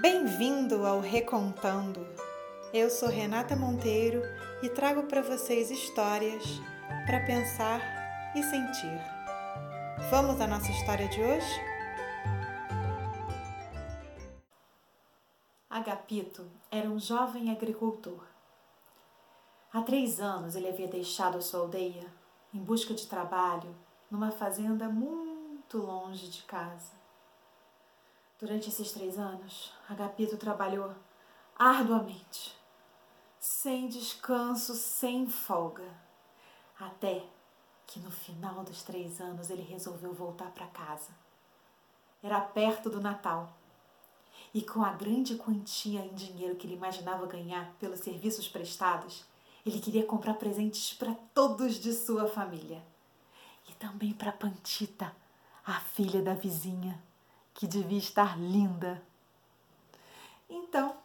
Bem-vindo ao Recontando. Eu sou Renata Monteiro e trago para vocês histórias para pensar e sentir. Vamos à nossa história de hoje? Agapito era um jovem agricultor. Há três anos ele havia deixado a sua aldeia em busca de trabalho numa fazenda muito longe de casa. Durante esses três anos, Agapito trabalhou arduamente, sem descanso, sem folga, até que no final dos três anos ele resolveu voltar para casa. Era perto do Natal. E com a grande quantia em dinheiro que ele imaginava ganhar pelos serviços prestados, ele queria comprar presentes para todos de sua família. E também para Pantita, a filha da vizinha que devia estar linda. Então,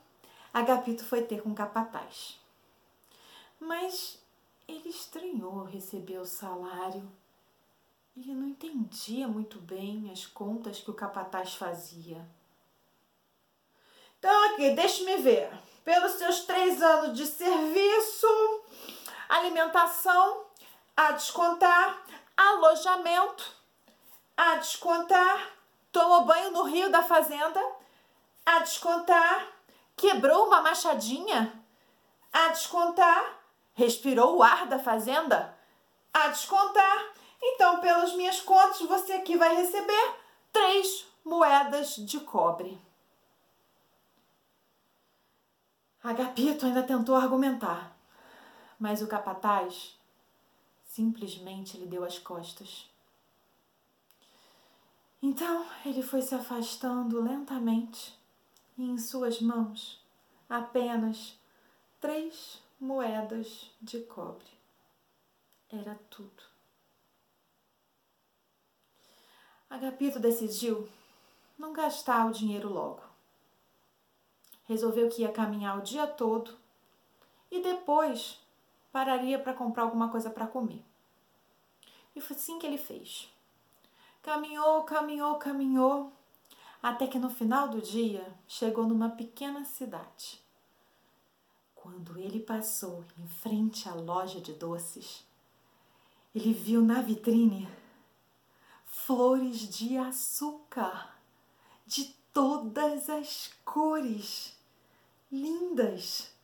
Agapito foi ter com o capataz. Mas ele estranhou receber o salário. Ele não entendia muito bem as contas que o capataz fazia. Então, aqui, deixe-me ver. Pelos seus três anos de serviço, alimentação a descontar, alojamento a descontar, tomou banho no rio da fazenda, a descontar, quebrou uma machadinha, a descontar, respirou o ar da fazenda, a descontar. Então, pelas minhas contas, você aqui vai receber três moedas de cobre. Agapito ainda tentou argumentar, mas o capataz simplesmente lhe deu as costas. Então ele foi se afastando lentamente e em suas mãos apenas três moedas de cobre. Era tudo. Agapito decidiu não gastar o dinheiro logo. Resolveu que ia caminhar o dia todo e depois pararia para comprar alguma coisa para comer. E foi assim que ele fez. Caminhou, caminhou, caminhou, até que no final do dia chegou numa pequena cidade. Quando ele passou em frente à loja de doces, ele viu na vitrine flores de açúcar de todas as cores, lindas.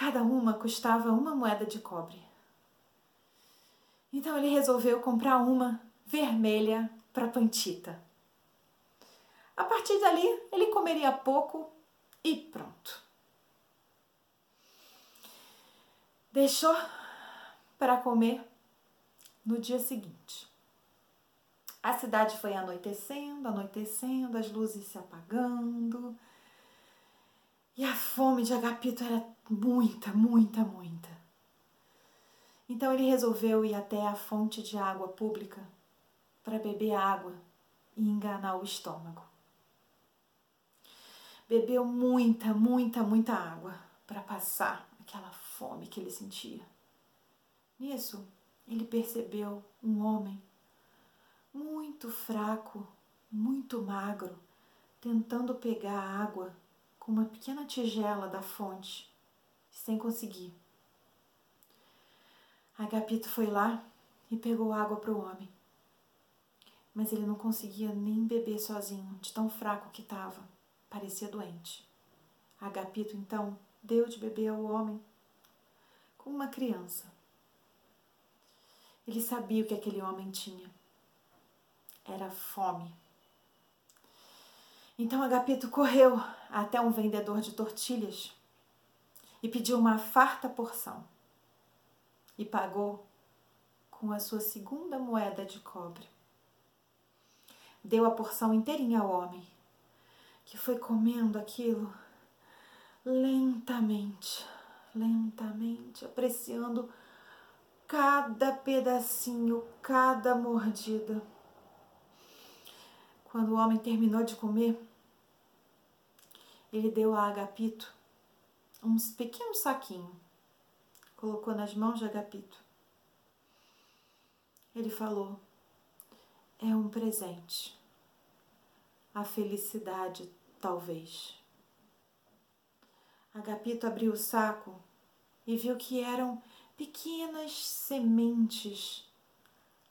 Cada uma custava uma moeda de cobre. Então ele resolveu comprar uma vermelha para Pantita. A partir dali, ele comeria pouco e pronto. Deixou para comer no dia seguinte. A cidade foi anoitecendo, anoitecendo, as luzes se apagando. E a fome de Agapito era muita, muita, muita. Então ele resolveu ir até a fonte de água pública para beber água e enganar o estômago. Bebeu muita, muita, muita água para passar aquela fome que ele sentia. Nisso, ele percebeu um homem muito fraco, muito magro, tentando pegar a água com uma pequena tigela da fonte, sem conseguir. Agapito foi lá e pegou água para o homem. Mas ele não conseguia nem beber sozinho, de tão fraco que estava. Parecia doente. Agapito então deu de beber ao homem como uma criança. Ele sabia o que aquele homem tinha. Era fome. Então Agapito correu até um vendedor de tortilhas e pediu uma farta porção e pagou com a sua segunda moeda de cobre. Deu a porção inteirinha ao homem, que foi comendo aquilo lentamente, lentamente, apreciando cada pedacinho, cada mordida. Quando o homem terminou de comer, ele deu a Agapito uns pequenos saquinhos colocou nas mãos de Agapito. Ele falou: É um presente. a felicidade, talvez. Agapito abriu o saco e viu que eram pequenas sementes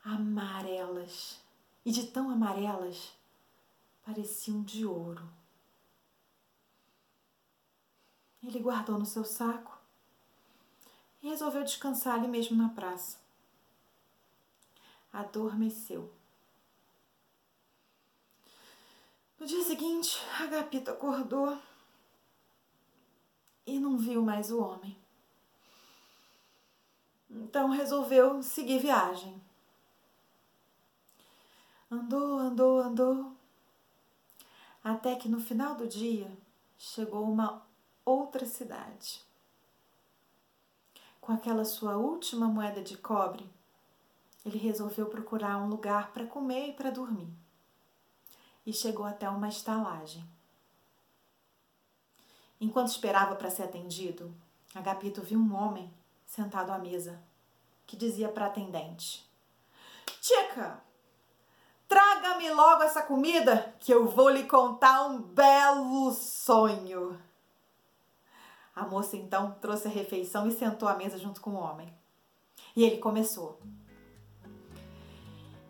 amarelas e de tão amarelas pareciam de ouro. Ele guardou no seu saco e resolveu descansar ali mesmo na praça. Adormeceu. No dia seguinte, Agapito acordou e não viu mais o homem. Então resolveu seguir viagem. Andou, andou, andou, até que no final do dia chegou uma outra cidade. Com aquela sua última moeda de cobre, ele resolveu procurar um lugar para comer e para dormir. E chegou até uma estalagem. Enquanto esperava para ser atendido, Agapito viu um homem sentado à mesa que dizia para a atendente: Tica, traga-me logo essa comida que eu vou lhe contar um belo sonho. A moça então trouxe a refeição e sentou à mesa junto com o homem. E ele começou.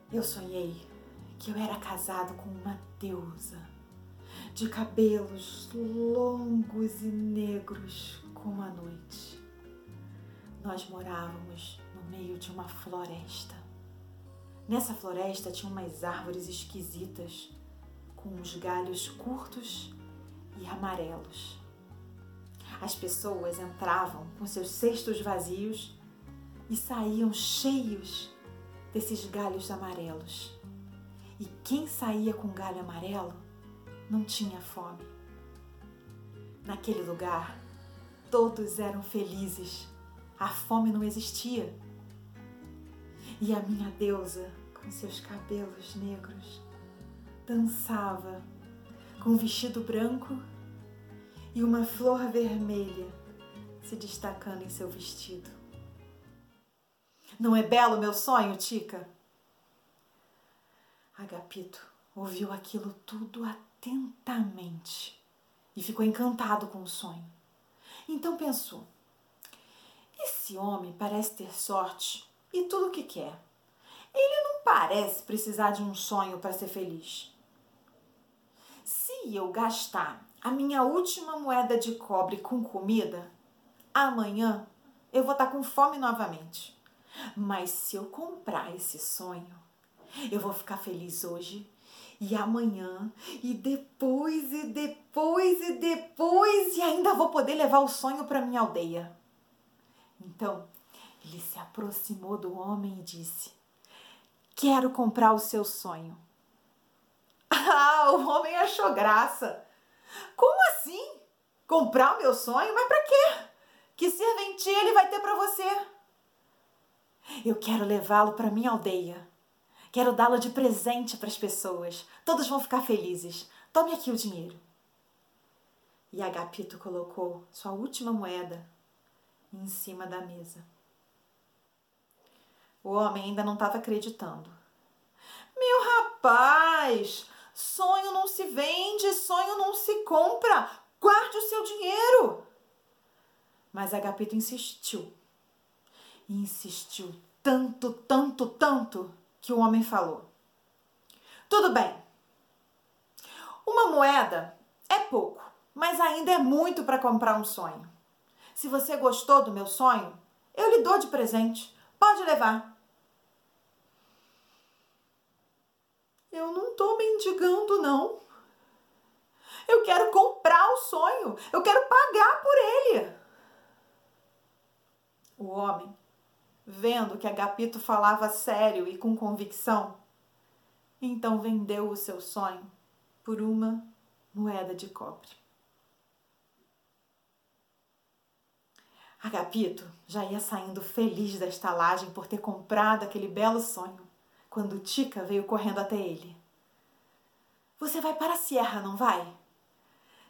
Eu sonhei que eu era casado com uma deusa, de cabelos longos e negros como a noite. Nós morávamos no meio de uma floresta. Nessa floresta tinha umas árvores esquisitas, com uns galhos curtos e amarelos. As pessoas entravam com seus cestos vazios e saíam cheios desses galhos amarelos. E quem saía com galho amarelo não tinha fome. Naquele lugar, todos eram felizes. A fome não existia. E a minha deusa, com seus cabelos negros, dançava com um vestido branco e uma flor vermelha se destacando em seu vestido. Não é belo meu sonho, Tica? Agapito ouviu aquilo tudo atentamente e ficou encantado com o sonho. Então pensou: esse homem parece ter sorte e tudo o que quer. Ele não parece precisar de um sonho para ser feliz. Se eu gastar a minha última moeda de cobre com comida, amanhã eu vou estar tá com fome novamente. Mas se eu comprar esse sonho, eu vou ficar feliz hoje e amanhã e depois e depois e depois e ainda vou poder levar o sonho para minha aldeia. Então, ele se aproximou do homem e disse: Quero comprar o seu sonho. Ah, o homem achou graça. Como assim? Comprar o meu sonho? Mas para quê? Que serventia ele vai ter para você? Eu quero levá-lo para minha aldeia. Quero dá-lo de presente para as pessoas. Todos vão ficar felizes. Tome aqui o dinheiro. E Agapito colocou sua última moeda em cima da mesa. O homem ainda não estava acreditando. Meu rapaz, Sonho não se vende, sonho não se compra. Guarde o seu dinheiro. Mas Agapito insistiu. E insistiu tanto, tanto, tanto que o homem falou: Tudo bem. Uma moeda é pouco, mas ainda é muito para comprar um sonho. Se você gostou do meu sonho, eu lhe dou de presente. Pode levar. Eu não tô mendigando, não. Eu quero comprar o sonho. Eu quero pagar por ele. O homem, vendo que Agapito falava sério e com convicção, então vendeu o seu sonho por uma moeda de cobre. Agapito já ia saindo feliz da estalagem por ter comprado aquele belo sonho quando Tica veio correndo até ele. Você vai para a Sierra, não vai?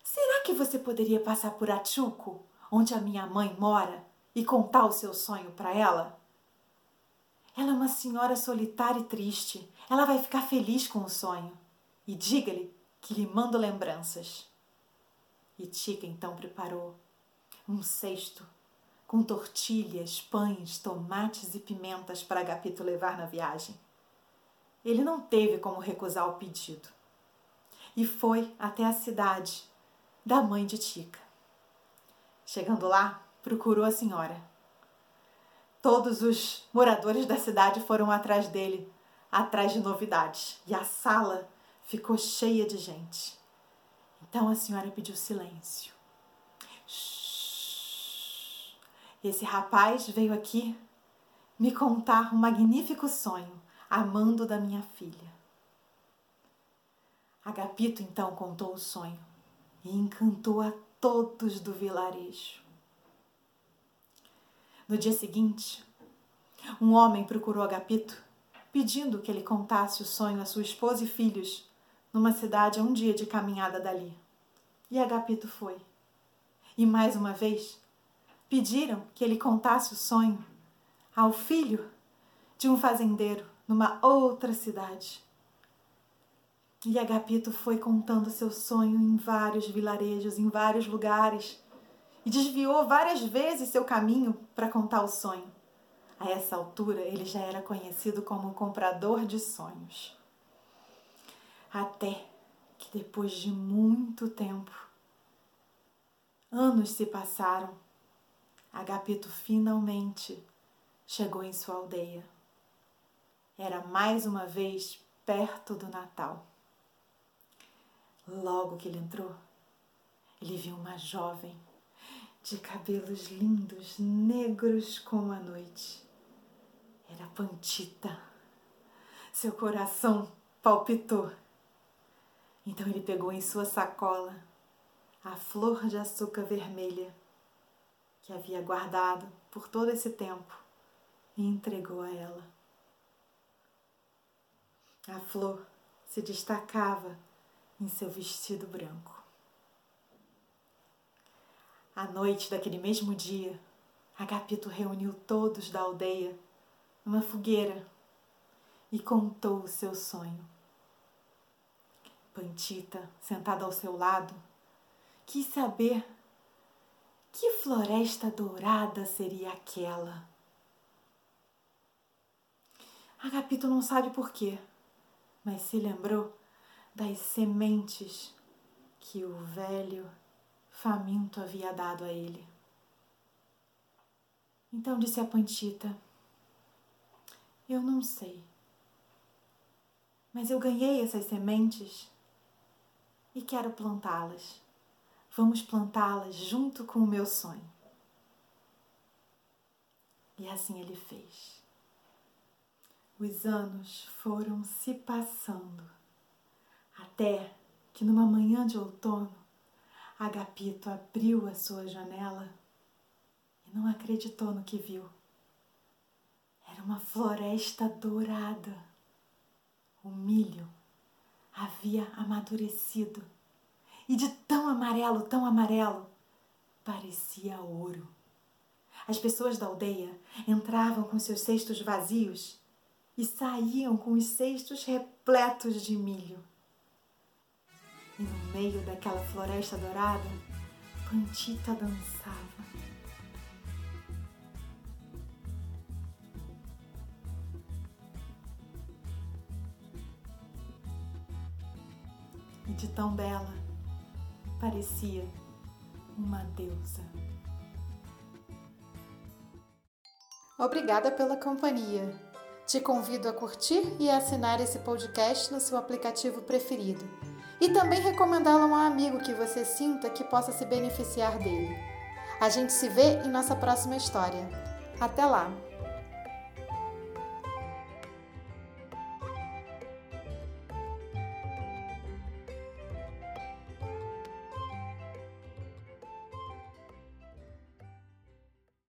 Será que você poderia passar por Achuco, onde a minha mãe mora, e contar o seu sonho para ela? Ela é uma senhora solitária e triste. Ela vai ficar feliz com o sonho. E diga-lhe que lhe mando lembranças. E Tica então preparou um cesto com tortilhas, pães, tomates e pimentas para Agapito levar na viagem. Ele não teve como recusar o pedido e foi até a cidade da mãe de Tica. Chegando lá, procurou a senhora. Todos os moradores da cidade foram atrás dele, atrás de novidades, e a sala ficou cheia de gente. Então a senhora pediu silêncio. Shhh. Esse rapaz veio aqui me contar um magnífico sonho, amando da minha filha. Agapito então contou o sonho e encantou a todos do vilarejo. No dia seguinte, um homem procurou Agapito pedindo que ele contasse o sonho a sua esposa e filhos numa cidade a um dia de caminhada dali. E Agapito foi. E mais uma vez, pediram que ele contasse o sonho ao filho de um fazendeiro numa outra cidade. E Agapito foi contando seu sonho em vários vilarejos, em vários lugares, e desviou várias vezes seu caminho para contar o sonho. A essa altura, ele já era conhecido como o comprador de sonhos. Até que depois de muito tempo, anos se passaram, Agapito finalmente chegou em sua aldeia. Era mais uma vez perto do Natal. Logo que ele entrou, ele viu uma jovem de cabelos lindos, negros como a noite. Era Pantita. Seu coração palpitou. Então ele pegou em sua sacola a flor de açúcar vermelha que havia guardado por todo esse tempo e entregou a ela. A flor se destacava em seu vestido branco. À noite daquele mesmo dia, Agapito reuniu todos da aldeia numa fogueira e contou o seu sonho. Pantita, sentada ao seu lado, quis saber que floresta dourada seria aquela. Agapito não sabe por quê, mas se lembrou das sementes que o velho faminto havia dado a ele. Então disse a Pantita: Eu não sei, mas eu ganhei essas sementes e quero plantá-las. Vamos plantá-las junto com o meu sonho. E assim ele fez. Os anos foram se passando até que numa manhã de outono, Agapito abriu a sua janela e não acreditou no que viu. Era uma floresta dourada. O milho havia amadurecido e de tão amarelo, tão amarelo, parecia ouro. As pessoas da aldeia entravam com seus cestos vazios e saíam com os cestos repletos de milho. E no meio daquela floresta dourada, Pantita dançava. E de tão bela, parecia uma deusa. Obrigada pela companhia. Te convido a curtir e assinar esse podcast no seu aplicativo preferido e também recomendá-lo a um amigo que você sinta que possa se beneficiar dele. A gente se vê em nossa próxima história. Até lá!